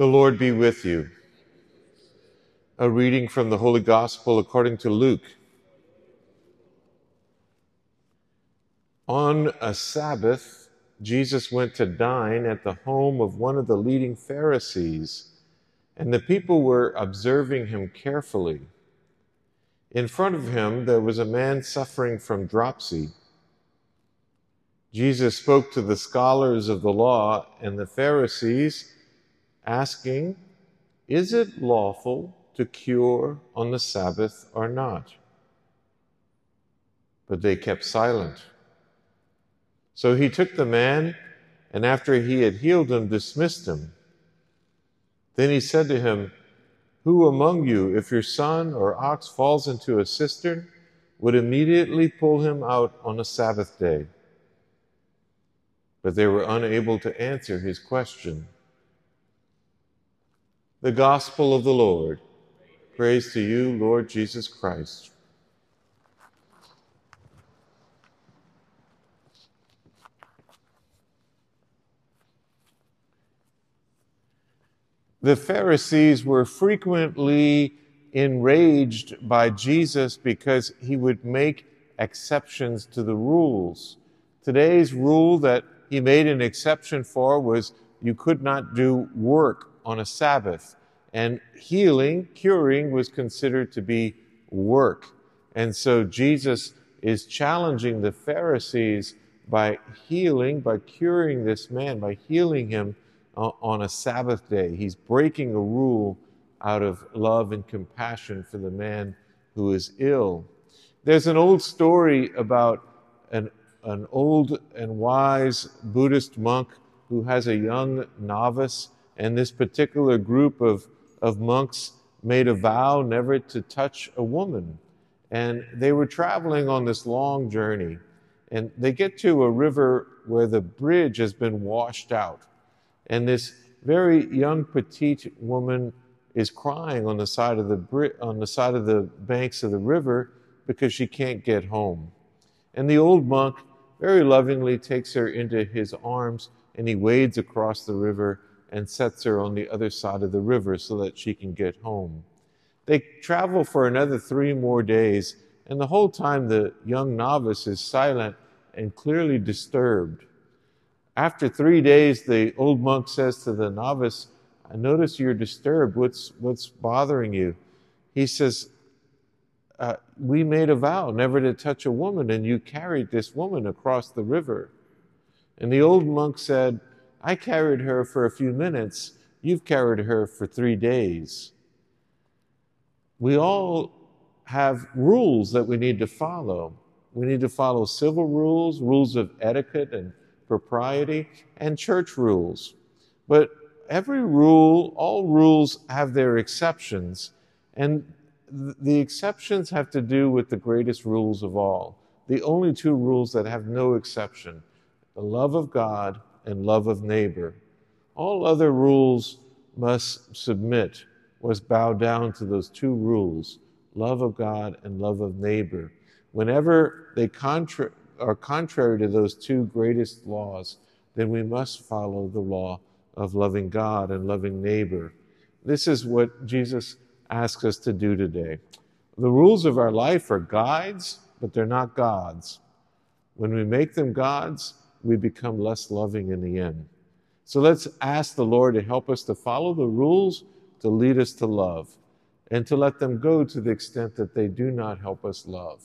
The Lord be with you. A reading from the Holy Gospel according to Luke. On a Sabbath, Jesus went to dine at the home of one of the leading Pharisees, and the people were observing him carefully. In front of him, there was a man suffering from dropsy. Jesus spoke to the scholars of the law and the Pharisees, asking, Is it lawful to cure on the Sabbath or not? But they kept silent. So he took the man, and after he had healed him, dismissed him. Then he said to him, Who among you, if your son or ox falls into a cistern, would immediately pull him out on a Sabbath day? but they were unable to answer his question. The Gospel of the Lord. Praise to you, Lord Jesus Christ. The Pharisees were frequently enraged by Jesus because he would make exceptions to the rules. Today's rule that he made an exception for was you could not do work on a Sabbath. And healing, curing, was considered to be work. And so Jesus is challenging the Pharisees by healing, by curing this man, by healing him uh, on a Sabbath day. He's breaking a rule out of love and compassion for the man who is ill. There's an old story about an an old and wise Buddhist monk who has a young novice, and this particular group of, of monks made a vow never to touch a woman. And they were traveling on this long journey, and they get to a river where the bridge has been washed out. And this very young petite woman is crying on the side of the on the side of the banks of the river because she can't get home. And the old monk very lovingly takes her into his arms and he wades across the river and sets her on the other side of the river so that she can get home. They travel for another three more days, and the whole time the young novice is silent and clearly disturbed. After three days, the old monk says to the novice, I notice you're disturbed. What's, what's bothering you? He says, uh, we made a vow never to touch a woman, and you carried this woman across the river. And the old monk said, I carried her for a few minutes, you've carried her for three days. We all have rules that we need to follow. We need to follow civil rules, rules of etiquette and propriety, and church rules. But every rule, all rules have their exceptions, and the exceptions have to do with the greatest rules of all. The only two rules that have no exception the love of God and love of neighbor. All other rules must submit, must bow down to those two rules love of God and love of neighbor. Whenever they contra- are contrary to those two greatest laws, then we must follow the law of loving God and loving neighbor. This is what Jesus asks us to do today. The rules of our life are guides, but they're not gods. When we make them gods, we become less loving in the end. So let's ask the Lord to help us to follow the rules to lead us to love and to let them go to the extent that they do not help us love.